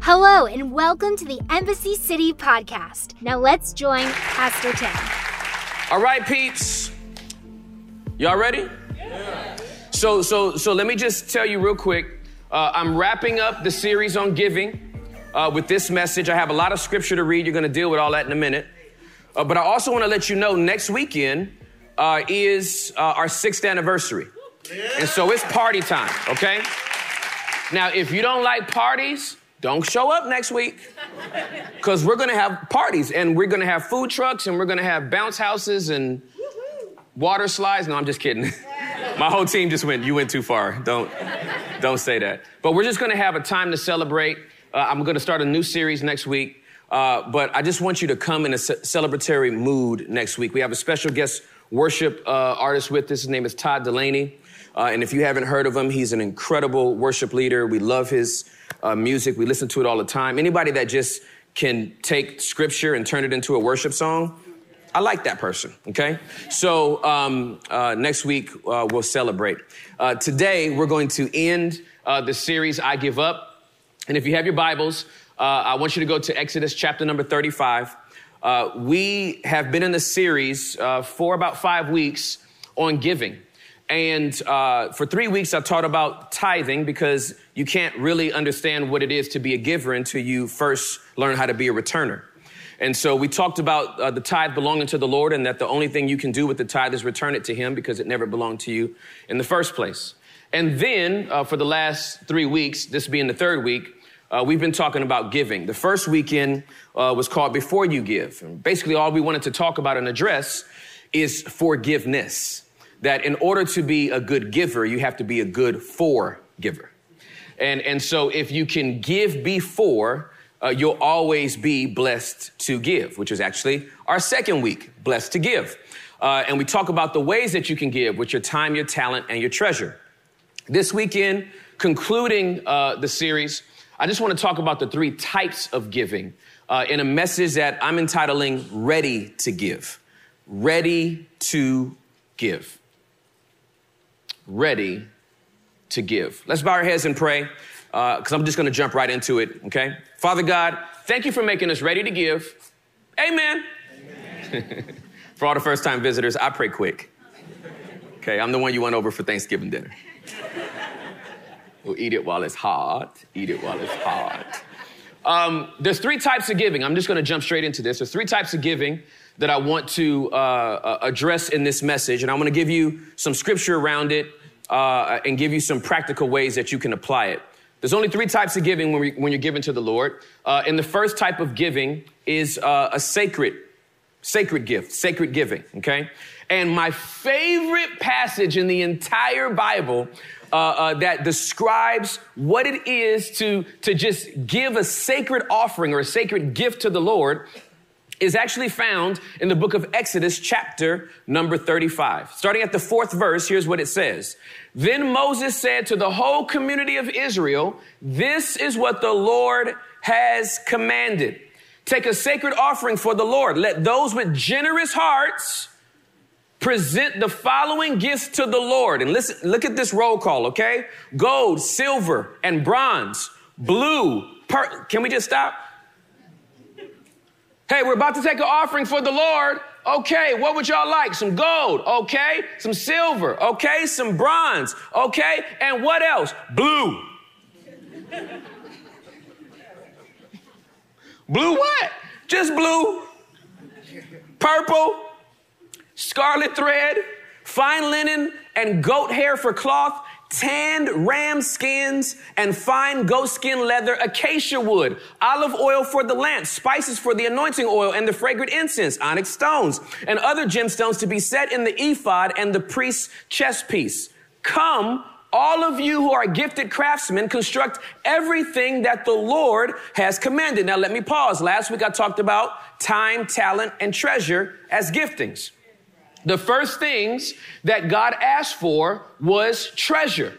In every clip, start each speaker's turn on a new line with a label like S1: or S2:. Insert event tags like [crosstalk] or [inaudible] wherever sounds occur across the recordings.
S1: Hello, and welcome to the Embassy City podcast. Now let's join Pastor Tim.
S2: All right, peeps. Y'all ready? Yeah. So, so, so let me just tell you real quick. Uh, I'm wrapping up the series on giving uh, with this message. I have a lot of scripture to read. You're going to deal with all that in a minute. Uh, but I also want to let you know next weekend uh, is uh, our sixth anniversary. And so it's party time, okay? Now, if you don't like parties, don't show up next week because we're going to have parties and we're going to have food trucks and we're going to have bounce houses and water slides. No, I'm just kidding. [laughs] My whole team just went, you went too far. Don't, don't say that. But we're just going to have a time to celebrate. Uh, I'm going to start a new series next week. Uh, but I just want you to come in a ce- celebratory mood next week. We have a special guest worship uh, artist with us. His name is Todd Dulaney. Uh, and if you haven't heard of him, he's an incredible worship leader. We love his uh, music. We listen to it all the time. Anybody that just can take scripture and turn it into a worship song, I like that person, okay? So um, uh, next week, uh, we'll celebrate. Uh, today, we're going to end uh, the series, I Give Up. And if you have your Bibles, uh, I want you to go to Exodus chapter number 35. Uh, we have been in the series for about five weeks on giving. And uh, for three weeks, I taught about tithing because you can't really understand what it is to be a giver until you first learn how to be a returner. And so we talked about uh, the tithe belonging to the Lord and that the only thing you can do with the tithe is return it to Him because it never belonged to you in the first place. And then uh, for the last three weeks, this being the third week, uh, we've been talking about giving. The first weekend uh, was called Before You Give. And basically, all we wanted to talk about and address is forgiveness that in order to be a good giver, you have to be a good forgiver. And, and so if you can give before, uh, you'll always be blessed to give, which is actually our second week, blessed to give. Uh, and we talk about the ways that you can give with your time, your talent, and your treasure. This weekend, concluding uh, the series, I just want to talk about the three types of giving uh, in a message that I'm entitling Ready to Give. Ready to Give ready to give. Let's bow our heads and pray because uh, I'm just going to jump right into it, okay? Father God, thank you for making us ready to give. Amen. Amen. [laughs] for all the first time visitors, I pray quick. Okay, I'm the one you went over for Thanksgiving dinner. [laughs] We'll eat it while it's hot. Eat it while it's hot. Um, there's three types of giving. I'm just going to jump straight into this. There's three types of giving that I want to uh, uh address in this message, and I'm going to give you some scripture around it uh, and give you some practical ways that you can apply it. There's only three types of giving when, we, when you're giving to the Lord. Uh, and the first type of giving is uh, a sacred, sacred gift, sacred giving, okay? And my favorite passage in the entire Bible uh, uh, that describes what it is to, to just give a sacred offering or a sacred gift to the Lord is actually found in the book of Exodus, chapter number 35. Starting at the fourth verse, here's what it says. Then Moses said to the whole community of Israel, This is what the Lord has commanded. Take a sacred offering for the Lord. Let those with generous hearts present the following gifts to the Lord. And listen, look at this roll call, okay? Gold, silver, and bronze, blue, per- can we just stop? Hey, we're about to take an offering for the Lord. Okay, what would y'all like? Some gold, okay? Some silver, okay? Some bronze, okay? And what else? Blue. [laughs] blue what? Just blue. Purple, scarlet thread, fine linen, and goat hair for cloth, tanned ram skins and fine goat skin leather, acacia wood, olive oil for the lamp, spices for the anointing oil and the fragrant incense, onyx stones, and other gemstones to be set in the ephod and the priest's chest piece. Come, all of you who are gifted craftsmen, construct everything that the Lord has commanded. Now, let me pause. Last week I talked about time, talent, and treasure as giftings. The first things that God asked for was treasure.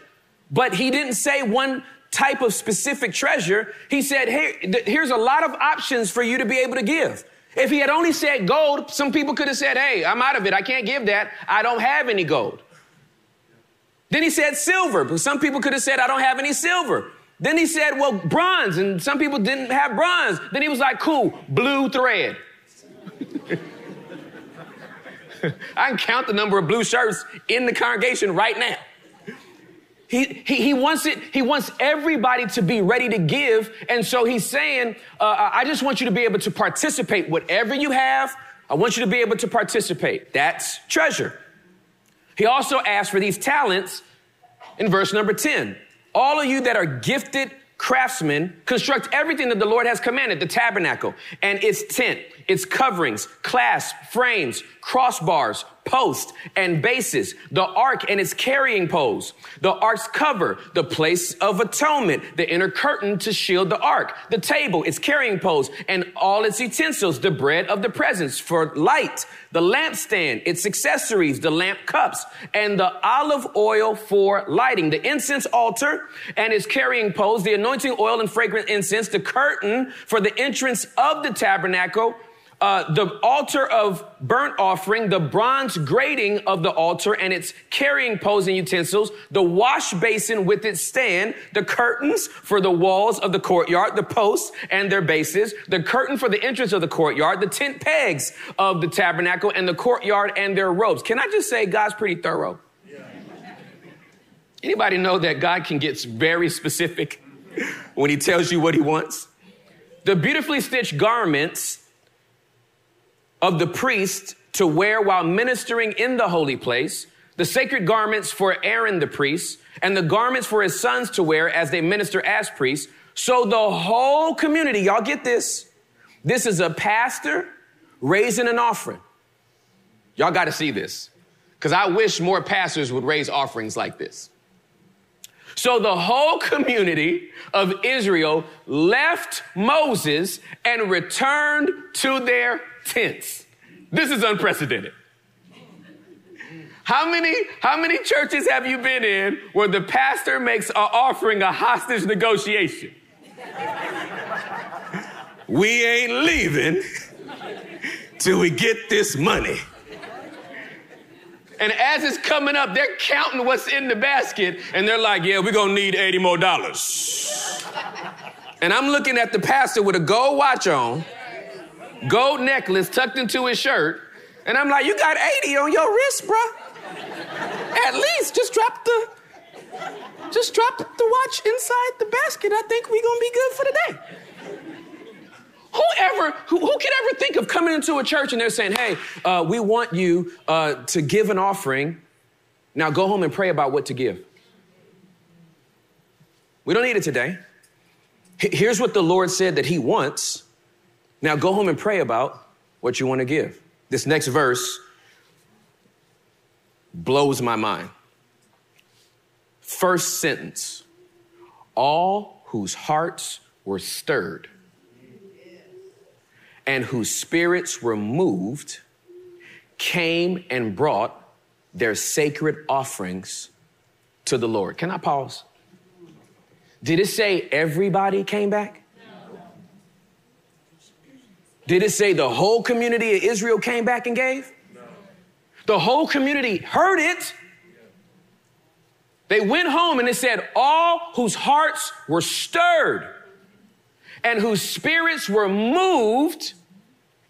S2: But he didn't say one type of specific treasure. He said, hey, here's a lot of options for you to be able to give. If he had only said gold, some people could have said, hey, I'm out of it. I can't give that. I don't have any gold. Then he said silver, but some people could have said, I don't have any silver. Then he said, well, bronze, and some people didn't have bronze. Then he was like, cool, blue thread. [laughs] [laughs] I can count the number of blue shirts in the congregation right now. He, he, he, wants it, he wants everybody to be ready to give. And so he's saying, uh, I just want you to be able to participate. Whatever you have, I want you to be able to participate. That's treasure. He also asked for these talents in verse number 10. All of you that are gifted craftsmen construct everything that the Lord has commanded, the tabernacle and its tent, its coverings, clasps, frames, crossbars, posts, and bases, the ark and its carrying poles, the ark's cover, the place of atonement, the inner curtain to shield the ark, the table, its carrying poles, and all its utensils, the bread of the presence for light, the lampstand, its accessories, the lamp cups, and the olive oil for lighting, the incense altar and its carrying poles, the anointing oil and fragrant incense, the curtain for the entrance of the tabernacle, uh, the altar of burnt offering, the bronze grating of the altar and its carrying poles and utensils, the wash basin with its stand, the curtains for the walls of the courtyard, the posts and their bases, the curtain for the entrance of the courtyard, the tent pegs of the tabernacle and the courtyard and their ropes. Can I just say God's pretty thorough? Anybody know that God can get very specific when he tells you what he wants? The beautifully stitched garments of the priest to wear while ministering in the holy place, the sacred garments for Aaron the priest, and the garments for his sons to wear as they minister as priests. So the whole community, y'all get this? This is a pastor raising an offering. Y'all got to see this because I wish more pastors would raise offerings like this. So the whole community of Israel left Moses and returned to their tents. This is unprecedented. How many, how many churches have you been in where the pastor makes an offering a hostage negotiation? we ain't leaving till we get this money. And as it's coming up, they're counting what's in the basket, and they're like, yeah, we're gonna need 80 more dollars. And I'm looking at the pastor with a gold watch on gold necklace tucked into his shirt. And I'm like, you got 80 on your wrist, bro. At least just drop the just drop the watch inside the basket. I think we're gonna be good for the day. Whoever, who, who could ever think of coming into a church and they're saying, hey, uh, we want you uh, to give an offering. Now go home and pray about what to give. We don't need it today. Here's what the Lord said that He wants. Now go home and pray about what you want to give. This next verse blows my mind. First sentence All whose hearts were stirred and whose spirits were moved came and brought their sacred offerings to the Lord. Can I pause? Did it say everybody came back? Did it say the whole community of Israel came back and gave? No. The whole community heard it. They went home and it said, All whose hearts were stirred and whose spirits were moved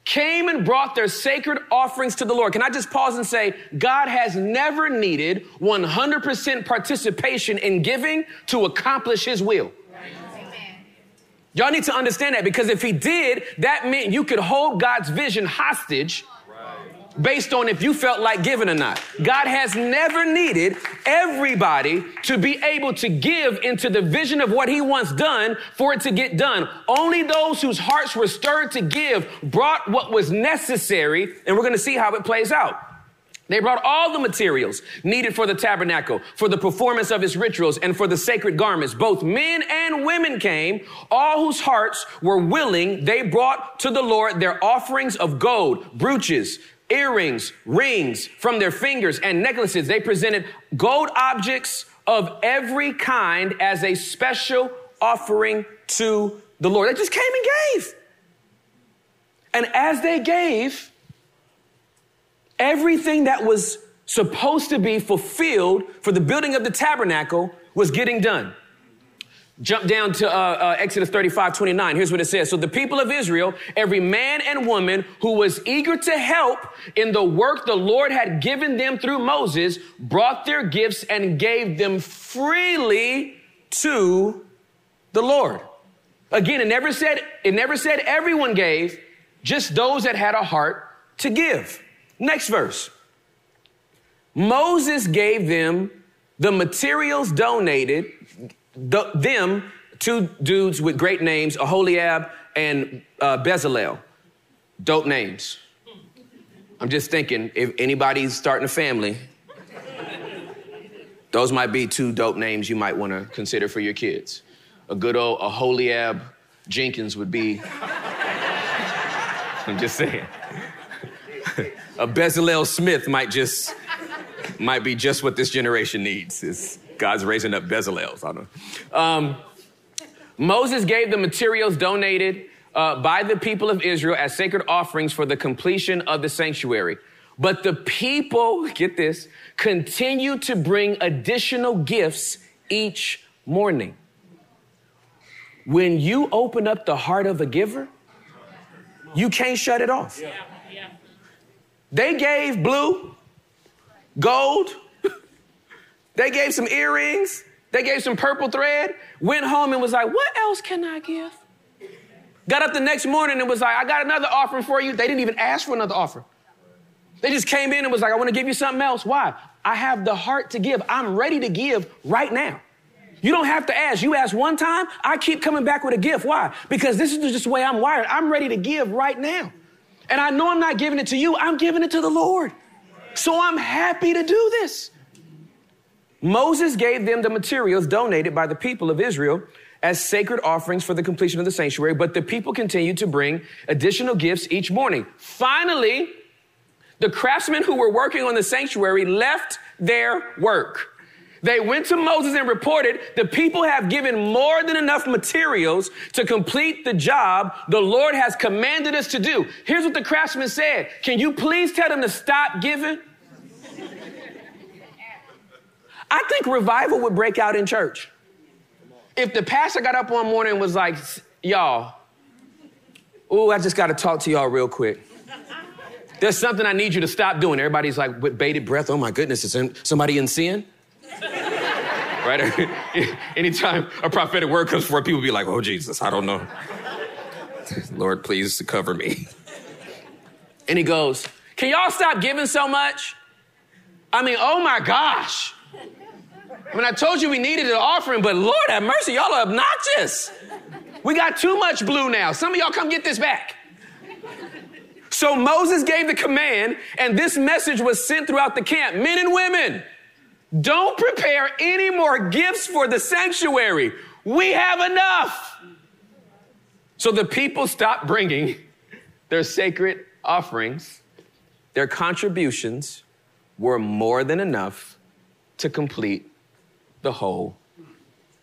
S2: came and brought their sacred offerings to the Lord. Can I just pause and say, God has never needed 100% participation in giving to accomplish his will. Y'all need to understand that because if he did, that meant you could hold God's vision hostage based on if you felt like giving or not. God has never needed everybody to be able to give into the vision of what he wants done for it to get done. Only those whose hearts were stirred to give brought what was necessary, and we're going to see how it plays out. They brought all the materials needed for the tabernacle, for the performance of its rituals, and for the sacred garments. Both men and women came, all whose hearts were willing. They brought to the Lord their offerings of gold, brooches, earrings, rings from their fingers, and necklaces. They presented gold objects of every kind as a special offering to the Lord. They just came and gave. And as they gave, everything that was supposed to be fulfilled for the building of the tabernacle was getting done. Jump down to uh, uh, Exodus 35, 29. Here's what it says. So the people of Israel, every man and woman who was eager to help in the work the Lord had given them through Moses, brought their gifts and gave them freely to the Lord. Again, it never said, it never said everyone gave, just those that had a heart to give. Next verse. Moses gave them the materials donated the, them, two dudes with great names, Aholiab and uh, Bezalel. Dope names. I'm just thinking, if anybody's starting a family, those might be two dope names you might want to consider for your kids. A good old Aholiab Jenkins would be. [laughs] I'm just saying. [laughs] a Bezalel Smith might just might be just what this generation needs. Is God's raising up Bezalels. I don't know. Um, Moses gave the materials donated uh, by the people of Israel as sacred offerings for the completion of the sanctuary. But the people, get this, continue to bring additional gifts each morning. When you open up the heart of a giver, you can't shut it off. They gave blue, gold, they gave some earrings, they gave some purple thread, went home and was like, What else can I give? Got up the next morning and was like, I got another offering for you. They didn't even ask for another offer. They just came in and was like, I want to give you something else. Why? I have the heart to give. I'm ready to give right now. You don't have to ask. You ask one time, I keep coming back with a gift. Why? Because this is just the way I'm wired. I'm ready to give right now. And I know I'm not giving it to you, I'm giving it to the Lord. So I'm happy to do this. Moses gave them the materials donated by the people of Israel as sacred offerings for the completion of the sanctuary, but the people continued to bring additional gifts each morning. Finally, the craftsmen who were working on the sanctuary left their work. They went to Moses and reported, the people have given more than enough materials to complete the job the Lord has commanded us to do. Here's what the craftsman said. Can you please tell them to stop giving? I think revival would break out in church. If the pastor got up one morning and was like, y'all, oh, I just got to talk to y'all real quick. There's something I need you to stop doing. Everybody's like with bated breath. Oh my goodness, is somebody in sin? Right? [laughs] Anytime a prophetic word comes forth, people be like, oh Jesus, I don't know. Lord, please cover me. And he goes, Can y'all stop giving so much? I mean, oh my gosh. I mean, I told you we needed an offering, but Lord have mercy, y'all are obnoxious. We got too much blue now. Some of y'all come get this back. So Moses gave the command, and this message was sent throughout the camp. Men and women, don't prepare any more gifts for the sanctuary. We have enough. So the people stopped bringing their sacred offerings. Their contributions were more than enough to complete the whole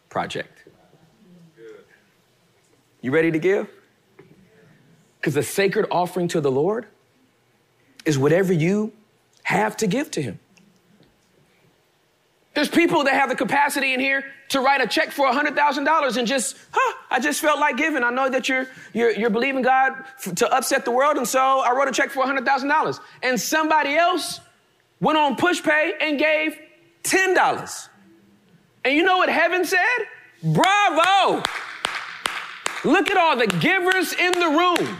S2: project. You ready to give? Because the sacred offering to the Lord is whatever you have to give to Him. There's people that have the capacity in here to write a check for $100,000 and just, huh, I just felt like giving. I know that you're, you're, you're believing God f- to upset the world, and so I wrote a check for $100,000. And somebody else went on Pushpay and gave $10. And you know what heaven said? Bravo! Look at all the givers in the room.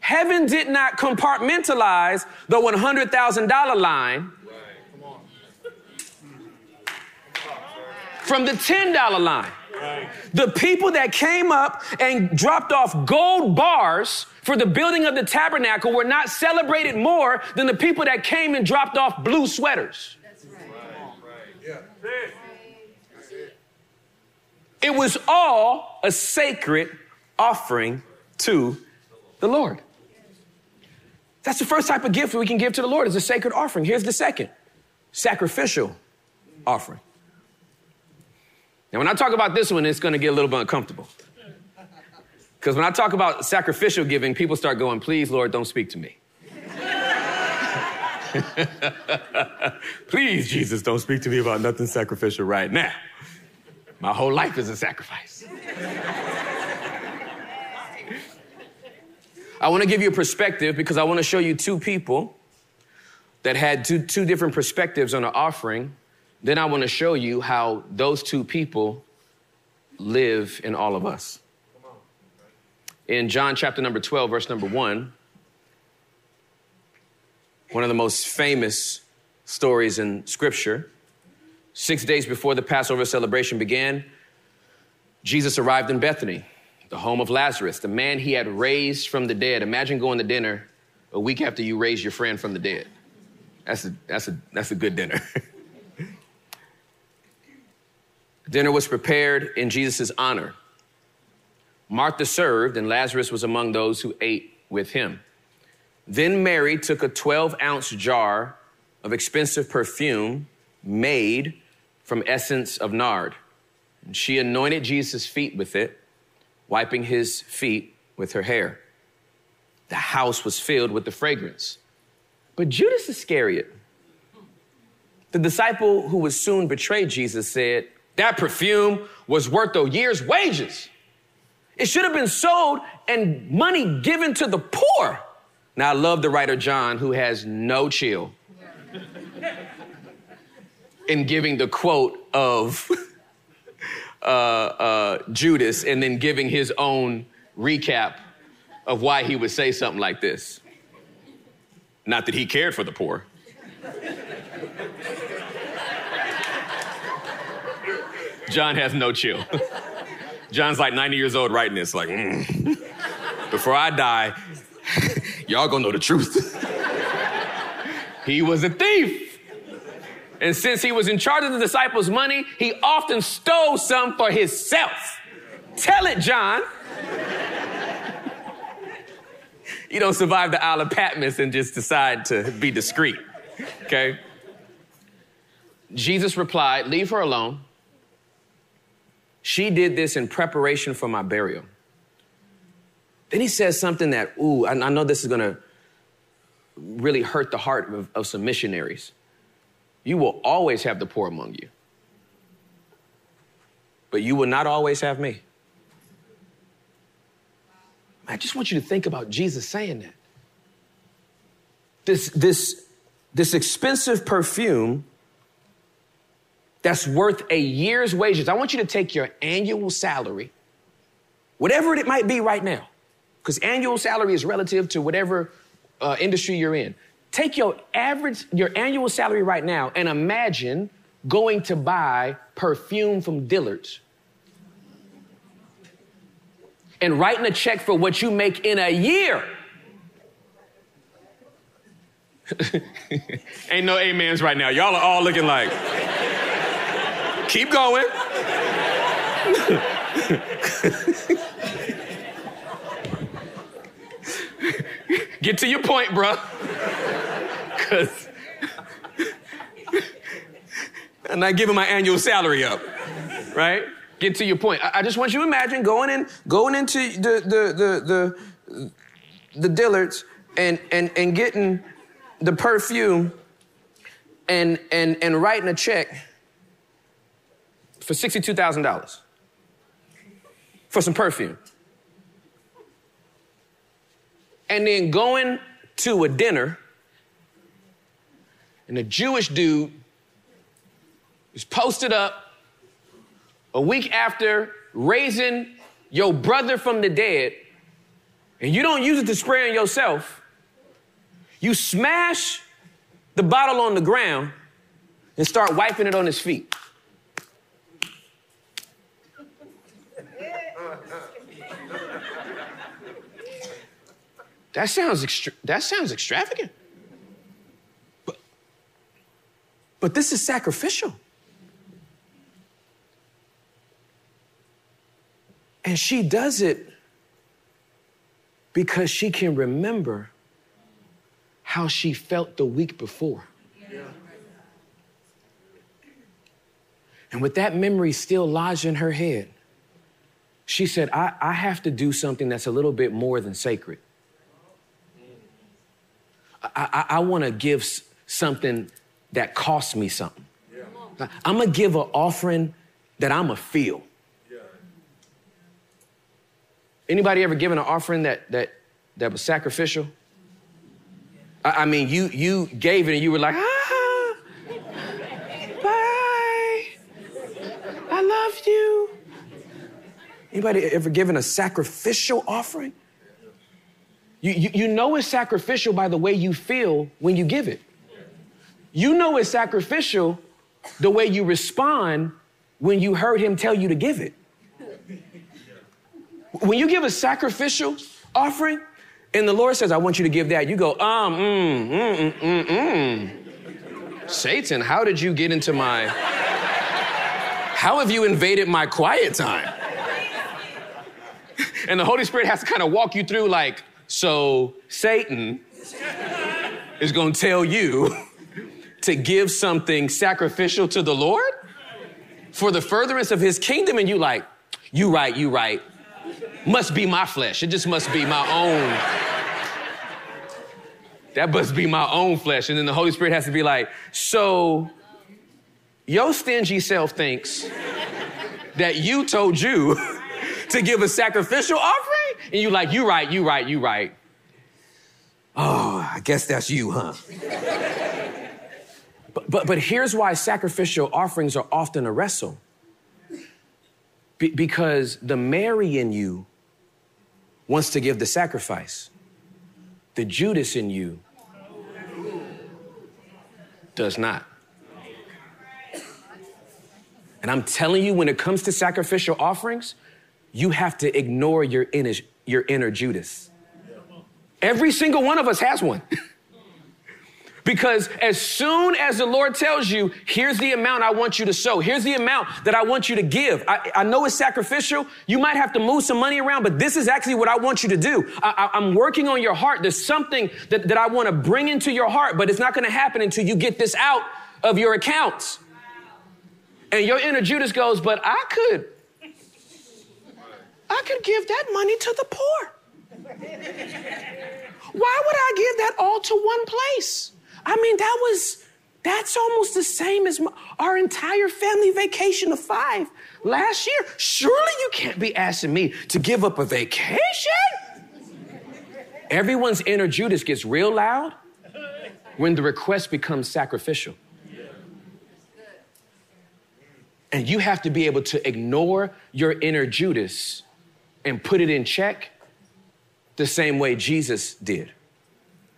S2: Heaven did not compartmentalize the $100,000 line from the $10 line. The people that came up and dropped off gold bars for the building of the tabernacle were not celebrated more than the people that came and dropped off blue sweaters. It was all a sacred offering to the Lord. That's the first type of gift we can give to the Lord is a sacred offering. Here's the second sacrificial offering. Now, when I talk about this one, it's going to get a little bit uncomfortable. Because when I talk about sacrificial giving, people start going, please, Lord, don't speak to me. [laughs] please, Jesus, don't speak to me about nothing sacrificial right now. My whole life is a sacrifice. I want to give you a perspective because I want to show you two people that had two, two different perspectives on an offering. Then I want to show you how those two people live in all of us. In John chapter number 12, verse number 1, one of the most famous stories in scripture. Six days before the Passover celebration began, Jesus arrived in Bethany, the home of Lazarus, the man he had raised from the dead. Imagine going to dinner a week after you raised your friend from the dead. That's a, that's a, that's a good dinner. [laughs] dinner was prepared in Jesus' honor. Martha served, and Lazarus was among those who ate with him. Then Mary took a 12 ounce jar of expensive perfume made from essence of nard. And she anointed Jesus' feet with it, wiping his feet with her hair. The house was filled with the fragrance. But Judas Iscariot, the disciple who would soon betray Jesus, said, That perfume was worth a year's wages. It should have been sold and money given to the poor. Now, I love the writer John, who has no chill [laughs] in giving the quote of [laughs] uh, uh, Judas and then giving his own recap of why he would say something like this. Not that he cared for the poor. John has no chill. John's like 90 years old writing this, like, mm. before I die, [laughs] y'all gonna know the truth. he was a thief. And since he was in charge of the disciples' money, he often stole some for himself. Tell it, John. you don't survive the Isle of Patmos and just decide to be discreet, okay? Jesus replied, Leave her alone. She did this in preparation for my burial. Then he says something that, ooh, I, know this is gonna really hurt the heart of, of some missionaries. You will always have the poor among you, but you will not always have me. I just want you to think about Jesus saying that. This, this, this expensive perfume that's worth a year's wages. I want you to take your annual salary, whatever it might be right now, because annual salary is relative to whatever uh, industry you're in. Take your average, your annual salary right now, and imagine going to buy perfume from Dillard's and writing a check for what you make in a year. [laughs] Ain't no amens right now. Y'all are all looking like, keep going. Get to your point, bruh. Cause I'm not giving my annual salary up, right? Get to your point. I, I just want you to imagine going in, going into the the the the, the Dillards and and and getting the perfume and and and writing a check for sixty-two thousand dollars for some perfume. and then going to a dinner, and a Jewish dude is posted up a week after raising your brother from the dead, and you don't use it to spray on yourself, you smash the bottle on the ground and start wiping it on his feet. That sounds extra- that sounds extravagant. But, but this is sacrificial. And she does it because she can remember how she felt the week before. And with that memory still lodged in her head, she said, I, I have to do something that's a little bit more than sacred. I, I, I want to give something that costs me something. Yeah. I'm going to give an offering that I'm going to feel. Yeah. Anybody ever given an offering that that that was sacrificial? I, I mean, you you gave it and you were like, ah, bye, I love you. Anybody ever given a sacrificial offering? You, you, you know it's sacrificial by the way you feel when you give it. You know it's sacrificial the way you respond when you heard him tell you to give it. When you give a sacrificial offering and the Lord says, I want you to give that, you go, um, mm, mm, mm, mm, mm. Satan, how did you get into my, how have you invaded my quiet time? And the Holy Spirit has to kind of walk you through, like, so Satan is going to tell you to give something sacrificial to the Lord for the furtherance of his kingdom. And you like, you right, you right. Must be my flesh. It just must be my own. That must be my own flesh. And then the Holy Spirit has to be like, so your stingy self thinks that you told you to give a sacrificial offering? And you like, you right, you right, you right. Oh, I guess that's you, huh? but, but, but here's why sacrificial offerings are often a wrestle. Be- because the Mary in you wants to give the sacrifice. The Judas in you does not. And I'm telling you, when it comes to sacrificial offerings, you have to ignore your inner, your inner Judas. Every single one of us has one. [laughs] Because as soon as the Lord tells you, here's the amount I want you to sow, here's the amount that I want you to give. I, I know it's sacrificial. You might have to move some money around, but this is actually what I want you to do. I, am working on your heart. There's something that, that I want to bring into your heart, but it's not going to happen until you get this out of your accounts. And your inner Judas goes, but I could, I could give that money to the poor. Why would I give that all to one place? I mean, that was, that's almost the same as my, our entire family vacation of five last year. Surely you can't be asking me to give up a vacation. Everyone's inner Judas gets real loud when the request becomes sacrificial. And you have to be able to ignore your inner Judas and put it in check the same way Jesus did.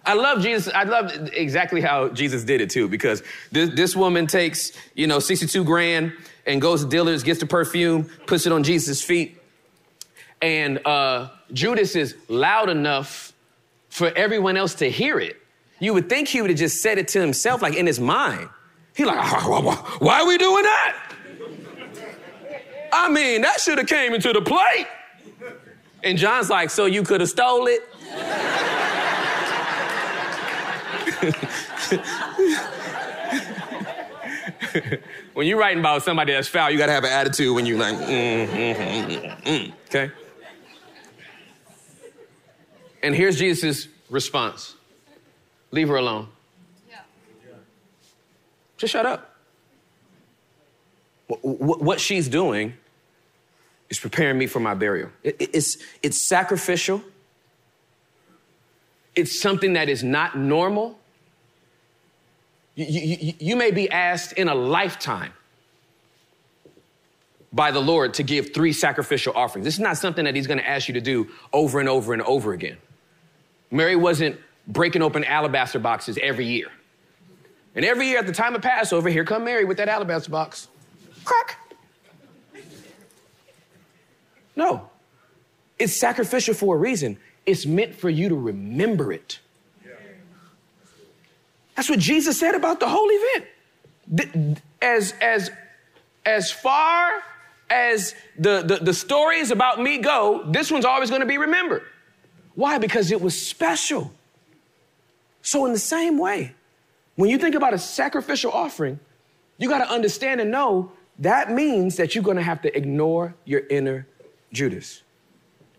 S2: I love Jesus. I love exactly how Jesus did it too, because this, this woman takes, you know, 62 grand and goes to Dillard's, gets the perfume, puts it on Jesus' feet. And uh, Judas is loud enough for everyone else to hear it. You would think he would have just said it to himself, like in his mind. He like, why are we doing that? I mean, that should have came into the plate. And John's like, so you could have stole it? [laughs] when you're writing about somebody that's foul, you gotta have an attitude when you like, mm, mm, mm, mm, okay? And here's Jesus' response Leave her alone. Yeah. Just shut up. What she's doing is preparing me for my burial. It's, it's sacrificial. It's something that is not normal. You, you, you, may be asked in a lifetime by the Lord to give three sacrificial offerings. This is not something that He's going to ask you to do over and over and over again. Mary wasn't breaking open alabaster boxes every year. And every year at the time of Passover, here come Mary with that alabaster box. Crack. No. It's sacrificial for a reason. It's meant for you to remember it. That's what Jesus said about the whole event. As, as, as far as the, the, the stories about me go, this one's always going to be remembered. Why? Because it was special. So, in the same way, when you think about a sacrificial offering, you got to understand and know that means that you're going to have to ignore your inner Judas.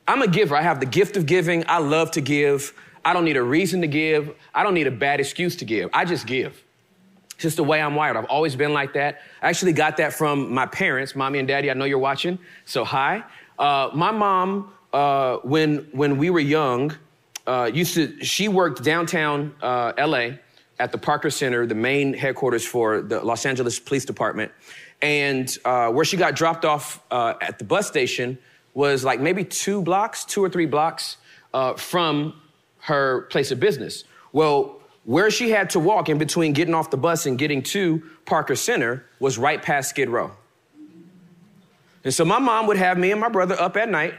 S2: I'm a giver. I have the gift of giving. I love to give. I don't need a reason to give. I don't need a bad excuse to give. I just give. It's just the way I'm wired. I've always been like that. I actually got that from my parents, mommy and daddy. I know you're watching, so hi. Uh, my mom uh, when when we were young, uh, used to she worked downtown uh, L.A. at the Parker Center, the main headquarters for the Los Angeles Police Department, and uh, where she got dropped off uh, at the bus station was like maybe two blocks, two or three blocks uh, from her place of business. Well, where she had to walk in between getting off the bus and getting to Parker Center was right past Skid Row. And so my mom would have me and my brother up at night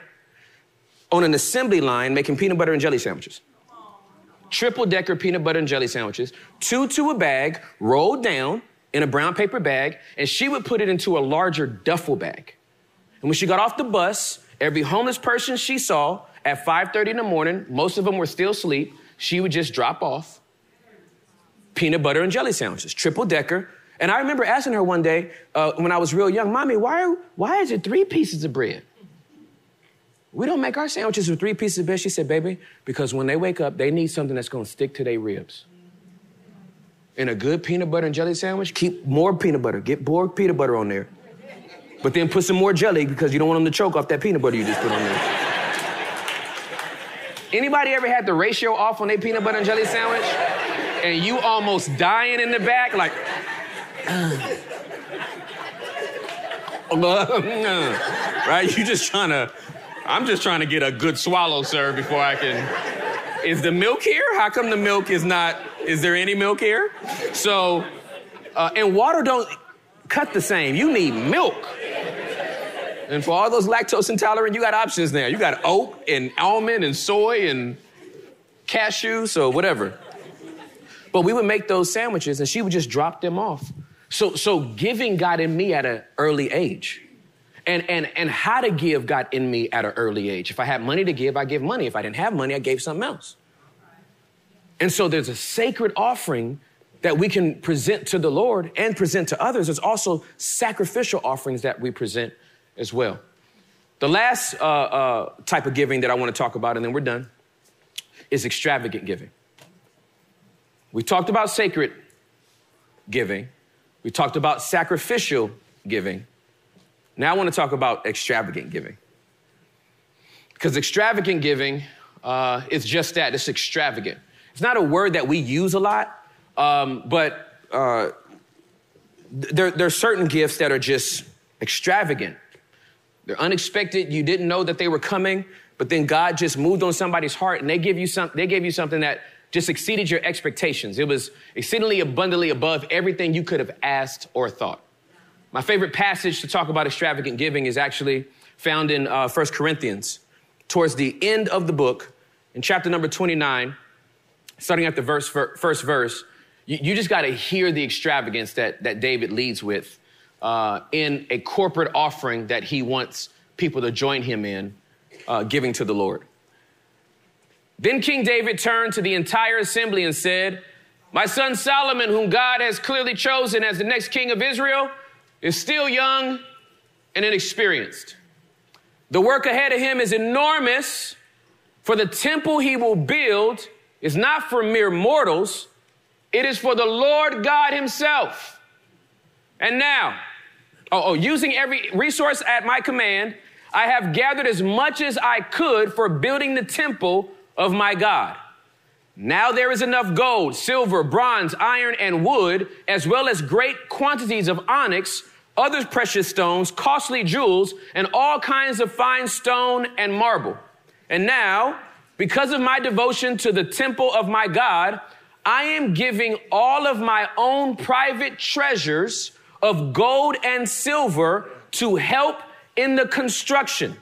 S2: on an assembly line making peanut butter and jelly sandwiches. Triple decker peanut butter and jelly sandwiches, two to a bag, rolled down in a brown paper bag, and she would put it into a larger duffel bag. And when she got off the bus, every homeless person she saw at 5:30 in the morning, most of them were still asleep, she would just drop off peanut butter and jelly sandwiches, triple decker. And I remember asking her one day uh, when I was real young, Mommy, why, why is it three pieces of bread? We don't make our sandwiches with three pieces of bread. She said, Baby, because when they wake up, they need something that's gonna stick to their ribs. And a good peanut butter and jelly sandwich, keep more peanut butter, get more peanut butter on there. But then put some more jelly because you don't want them to choke off that peanut butter you just put on there. Anybody ever had the ratio off on their peanut butter and jelly sandwich? And you almost dying in the back, like, [laughs] right? You just trying to, I'm just trying to get a good swallow, sir, before I can. Is the milk here? How come the milk is not, is there any milk here? So, uh, and water don't cut the same. You need milk. And for all those lactose intolerant, you got options now. You got oat and almond and soy and cashew, so whatever. But we would make those sandwiches and she would just drop them off. So, so giving got in me at an early age. And, and, and how to give got in me at an early age. If I had money to give, I give money. If I didn't have money, I gave something else. And so there's a sacred offering that we can present to the Lord and present to others. There's also sacrificial offerings that we present as well. The last uh, uh, type of giving that I want to talk about, and then we're done, is extravagant giving. We talked about sacred giving, we talked about sacrificial giving. Now I want to talk about extravagant giving. Because extravagant giving uh, is just that it's extravagant. It's not a word that we use a lot, um, but uh, there, there are certain gifts that are just extravagant. They're unexpected. You didn't know that they were coming, but then God just moved on somebody's heart and they give you some, they gave you something that just exceeded your expectations. It was exceedingly abundantly above everything you could have asked or thought. My favorite passage to talk about extravagant giving is actually found in uh, 1 Corinthians, towards the end of the book, in chapter number 29, starting at the verse, first verse. You, you just got to hear the extravagance that, that David leads with uh, in a corporate offering that he wants people to join him in uh, giving to the Lord. Then King David turned to the entire assembly and said, My son Solomon, whom God has clearly chosen as the next king of Israel, is still young and inexperienced. The work ahead of him is enormous, for the temple he will build is not for mere mortals, it is for the Lord God himself. And now, oh, oh, using every resource at my command, I have gathered as much as I could for building the temple of my God. Now there is enough gold, silver, bronze, iron, and wood, as well as great quantities of onyx, other precious stones, costly jewels, and all kinds of fine stone and marble. And now, because of my devotion to the temple of my God, I am giving all of my own private treasures of gold and silver to help in the construction.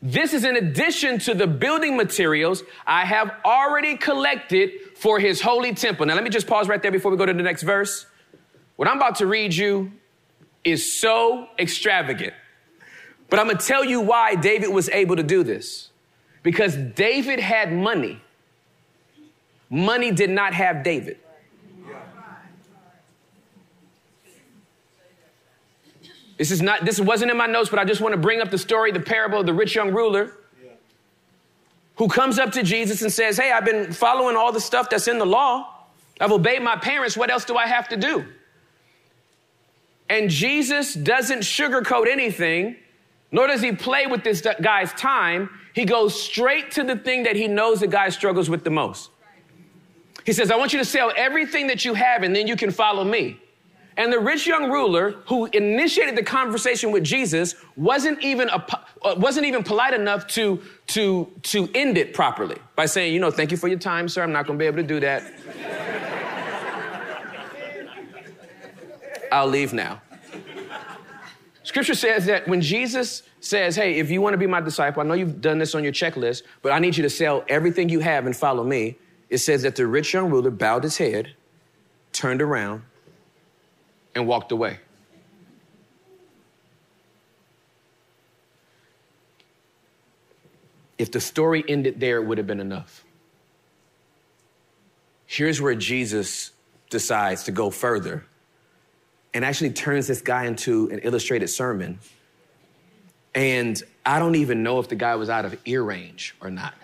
S2: This is in addition to the building materials I have already collected for his holy temple. Now, let me just pause right there before we go to the next verse. What I'm about to read you is so extravagant. But I'm going to tell you why David was able to do this. Because David had money, money did not have David. This is not, this wasn't in my notes, but I just want to bring up the story, the parable of the rich young ruler who comes up to Jesus and says, Hey, I've been following all the stuff that's in the law. I've obeyed my parents. What else do I have to do? And Jesus doesn't sugarcoat anything. nor does he play with this guy's time. He goes straight to the thing that he knows the guy struggles with the most. He says, I want you to sell everything that you have and then you can follow me. And the rich young ruler who initiated the conversation with Jesus wasn't even, a, uh, wasn't even polite enough to, to, to end it properly by saying, you know, thank you for your time, sir. I'm not going to be able to do that. I'll leave now. Scripture says that when Jesus says, Hey, if you want to be my disciple, I know you've done this on your checklist, but I need you to sell everything you have and follow me. It says that the rich young ruler bowed his head, turned around, and walked away. If the story ended there, it would have been enough. Here's where Jesus decides to go further and actually turns this guy into an illustrated sermon. And I don't even know if the guy was out of ear range or not.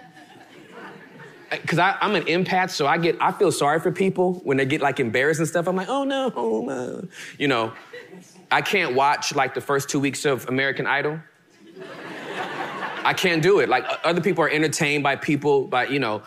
S2: Because I'm an empath, so I get I feel sorry for people when they get like embarrassed and stuff. I'm like, oh no, oh no. you know. I can't watch like the first two weeks of American Idol. I can't do it. Like other people are entertained by people by you know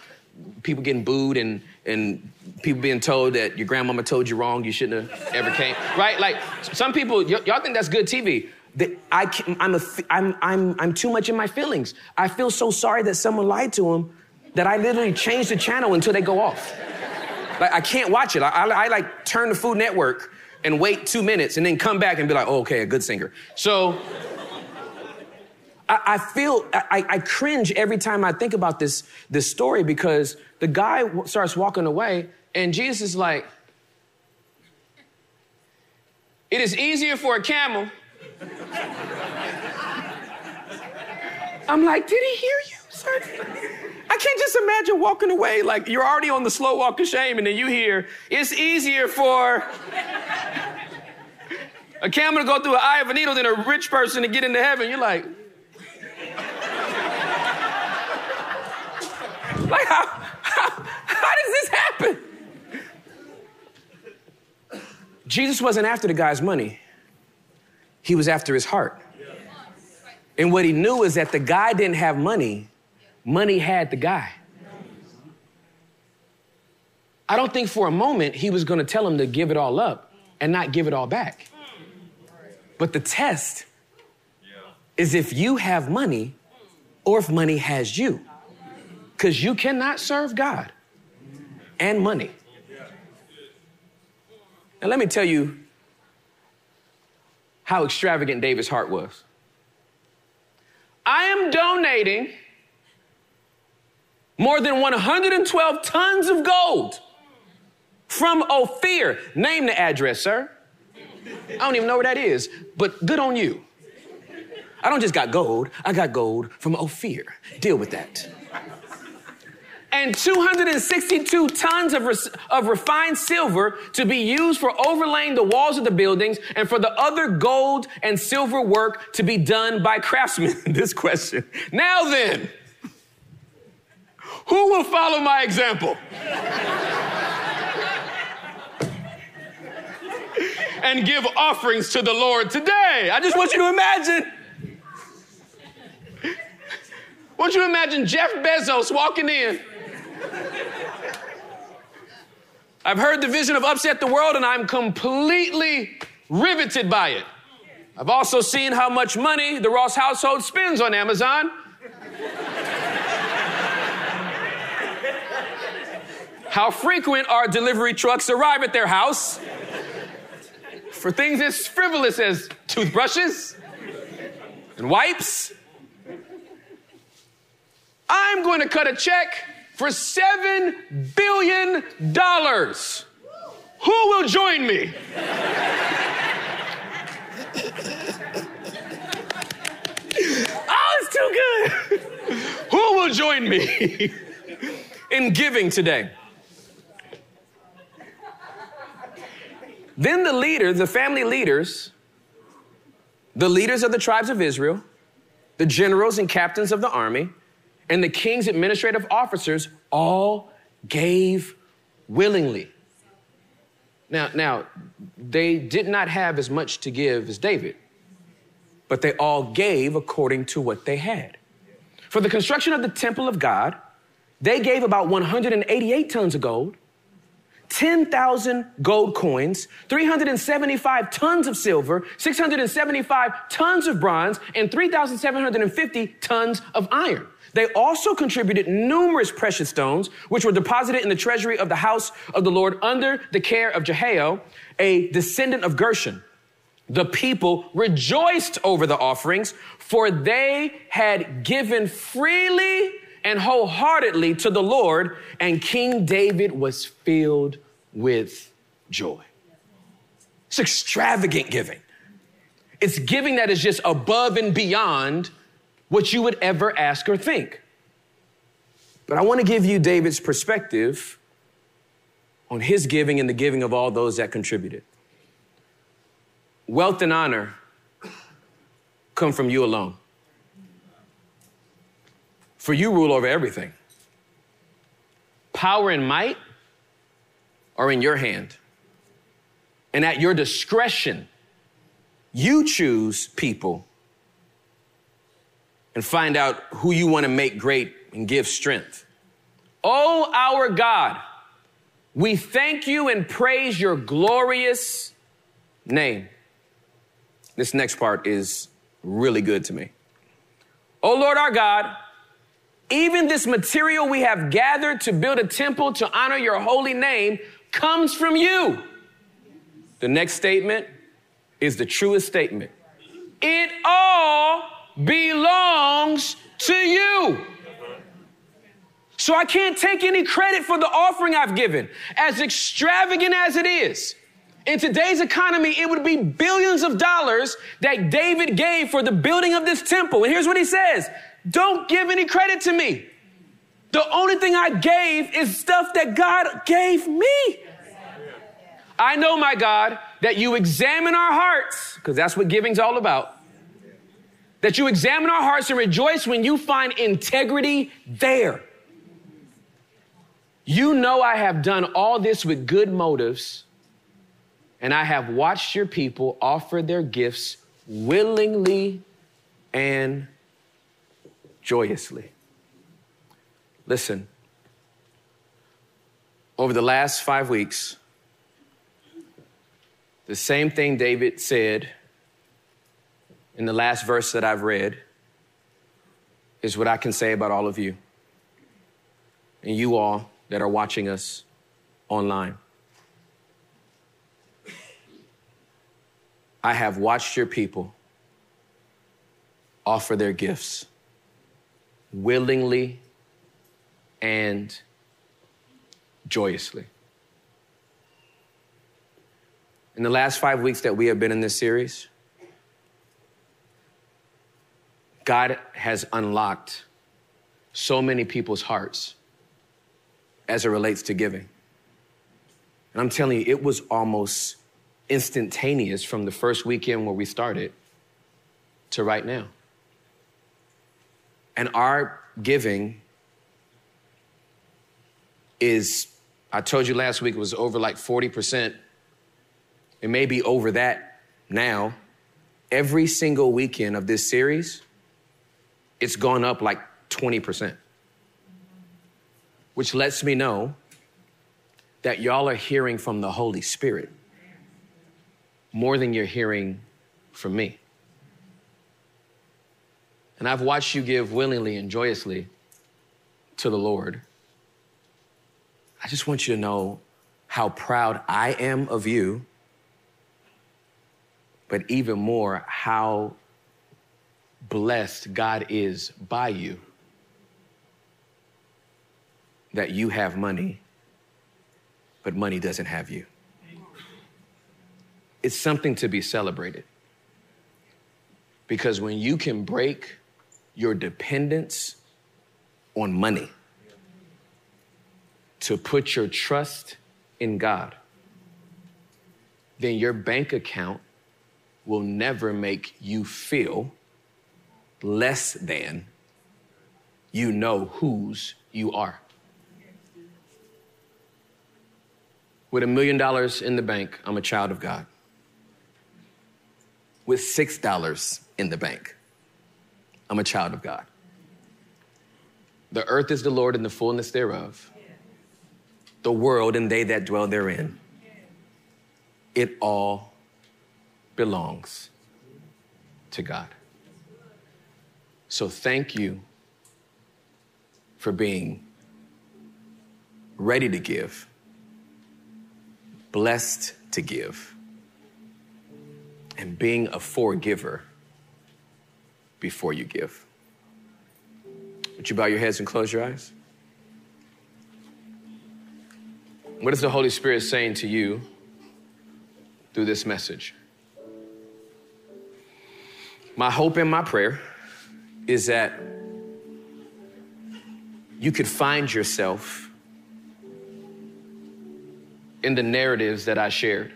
S2: people getting booed and and people being told that your grandmama told you wrong, you shouldn't have ever came, right? Like some people, y- y'all think that's good TV. That I I'm, a, I'm, I'm, I'm too much in my feelings. I feel so sorry that someone lied to him that I literally change the channel until they go off. Like I can't watch it. I, I, I like turn the Food Network and wait two minutes and then come back and be like, oh, okay, a good singer. So I, I feel I, I cringe every time I think about this this story because the guy starts walking away and Jesus is like, it is easier for a camel. I'm like, did he hear you, sir? I can't just imagine walking away like you're already on the slow walk of shame, and then you hear it's easier for a camel to go through an eye of a needle than a rich person to get into heaven. You're like, like how, how, how does this happen? Jesus wasn't after the guy's money, he was after his heart. And what he knew is that the guy didn't have money, money had the guy. I don't think for a moment he was going to tell him to give it all up and not give it all back. But the test is if you have money or if money has you. Because you cannot serve God and money. And let me tell you how extravagant David's heart was. I am donating more than 112 tons of gold from Ophir. Name the address, sir. I don't even know where that is, but good on you. I don't just got gold, I got gold from Ophir. Deal with that and 262 tons of, re- of refined silver to be used for overlaying the walls of the buildings and for the other gold and silver work to be done by craftsmen. [laughs] this question. Now then, who will follow my example? and give offerings to the Lord today. I just want you to imagine. I want you to imagine Jeff Bezos walking in I've heard the vision of upset the world and I'm completely riveted by it. I've also seen how much money the Ross household spends on Amazon. How frequent our delivery trucks arrive at their house for things as frivolous as toothbrushes and wipes. I'm going to cut a check for $7 billion. Who will join me? oh, it's too good. Who will join me in giving today? Then the leaders, the family leaders, the leaders of the tribes of Israel, the generals and captains of the army, and the king's administrative officers all gave willingly. Now, now, they did not have as much to give as David. but they all gave according to what they had. For the construction of the temple of God, they gave about 188 tons of gold, 10,000 gold coins, 375 tons of silver, 675 tons of bronze, and 3,750 tons of iron. They also contributed numerous precious stones, which were deposited in the treasury of the house of the Lord under the care of Jehiel, a descendant of Gershon. The people rejoiced over the offerings, for they had given freely and wholeheartedly to the Lord, and King David was filled with joy. It's extravagant giving. It's giving that is just above and beyond what you would ever ask or think. But I want to give you David's perspective on his giving and the giving of all those that contributed. Wealth and honor come from you alone. For you rule over everything. Power and might are in your hand. And at your discretion, you choose people and find out who you want to make great and give strength. Oh, our God, we thank you and praise your glorious name. This next part is really good to me. Oh, Lord our God, even this material we have gathered to build a temple to honor your holy name comes from you. The next statement is the truest statement. It all belongs to you. So I can't take any credit for the offering I've given, as extravagant as it is. In today's economy, it would be billions of dollars that David gave for the building of this temple. And here's what he says Don't give any credit to me. The only thing I gave is stuff that God gave me. I know, my God, that you examine our hearts, because that's what giving's all about. That you examine our hearts and rejoice when you find integrity there. You know I have done all this with good motives, and I have watched your people offer their gifts willingly and joyously. Listen, over the last five weeks, the same thing David said in the last verse that I've read is what I can say about all of you and you all that are watching us online. I have watched your people offer their gifts willingly and joyously. In the last five weeks that we have been in this series, God has unlocked so many people's hearts as it relates to giving. And I'm telling you, it was almost instantaneous from the first weekend where we started to right now. And our giving is, I told you last week, it was over like 40%. It may be over that now. Every single weekend of this series, it's gone up like 20%, which lets me know that y'all are hearing from the Holy Spirit more than you're hearing from me. And I've watched you give willingly and joyously to the Lord. I just want you to know how proud I am of you, but even more, how blessed God is by you that you have money, but money doesn't have you. It's something to be celebrated. Because when you can break your dependence on money to put your trust in God, then your bank account will never make you feel less than you know whose you are. With a million dollars in the bank, I'm a child of God. with $6 in the bank. I'm a child of God. The earth is the Lord and the fullness thereof, the world and they that dwell therein. It all belongs to God. So thank you for being ready to give, blessed to give, and being a forgiver before you give. Would you bow your heads and close your eyes? What is the Holy Spirit saying to you through this message? My hope and my prayer is that you could find yourself in the narratives that I shared.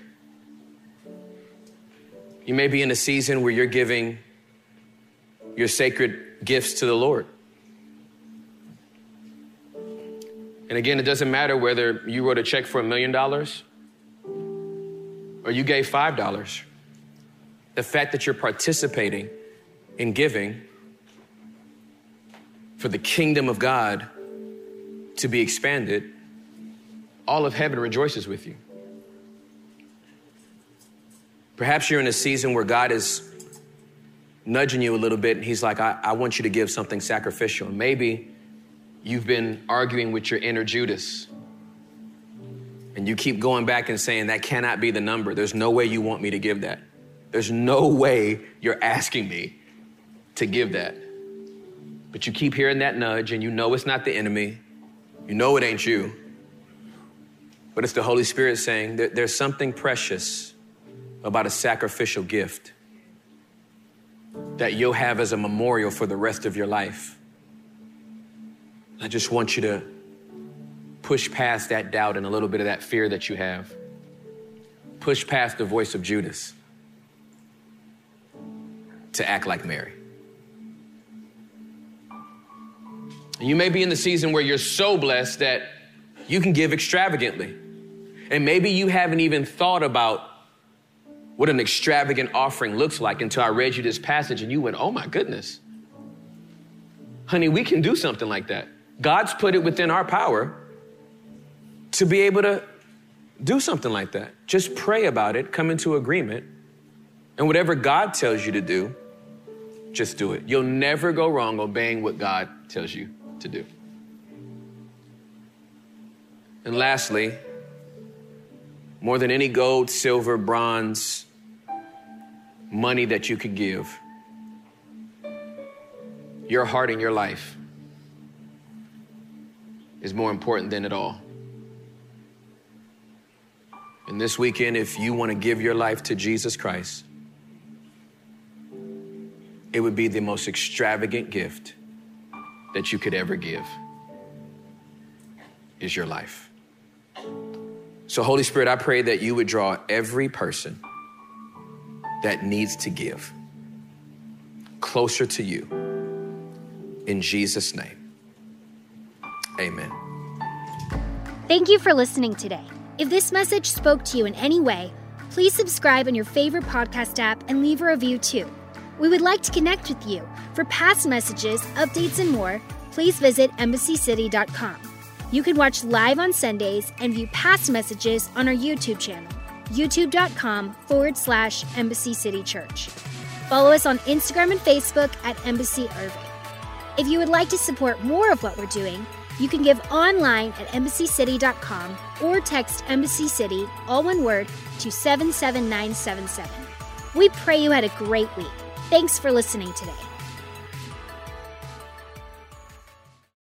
S2: You may be in a season where you're giving your sacred gifts to the Lord. And again, it doesn't matter whether you wrote a check for a million dollars or you gave five dollars. The fact that you're participating in giving for the kingdom of God to be expanded, all of heaven rejoices with you. Perhaps you're in a season where God is nudging you a little bit, and He's like, I, I want you to give something sacrificial. And maybe you've been arguing with your inner Judas. And you keep going back and saying, That cannot be the number. There's no way you want me to give that. There's no way you're asking me to give that. But you keep hearing that nudge, and you know it's not the enemy. You know it ain't you. But it's the Holy Spirit saying there's something precious about a sacrificial gift that you'll have as a memorial for the rest of your life. I just want you to push past that doubt and a little bit of that fear that you have. Push past the voice of Judas to act like Mary. You may be in the season where you're so blessed that you can give extravagantly. And maybe you haven't even thought about what an extravagant offering looks like until I read you this passage and you went, oh my goodness. Honey, we can do something like that. God's put it within our power to be able to do something like that. Just pray about it, come into agreement, and whatever God tells you to do, just do it. You'll never go wrong obeying what God tells you to do. And lastly, more than any gold, silver, bronze, money that you could give, your heart and your life is more important than it all. And this weekend, if you want to give your life to Jesus Christ, it would be the most extravagant gift that you could ever give is your life. So, Holy Spirit, I pray that you would draw every person that needs to give closer to you. In Jesus' name, amen.
S1: Thank you for listening today. If this message spoke to you in any way, please subscribe on your favorite podcast app and leave a review too. We would like to connect with you. For past messages, updates, and more, please visit embassycity.com. You can watch live on Sundays and view past messages on our YouTube channel, youtube.com forward slash Embassy City Church. Follow us on Instagram and Facebook at Embassy Irving. If you would like to support more of what we're doing, you can give online at embassycity.com or text Embassy City, all one word, to 77977. We pray you had a great week. Thanks for listening today.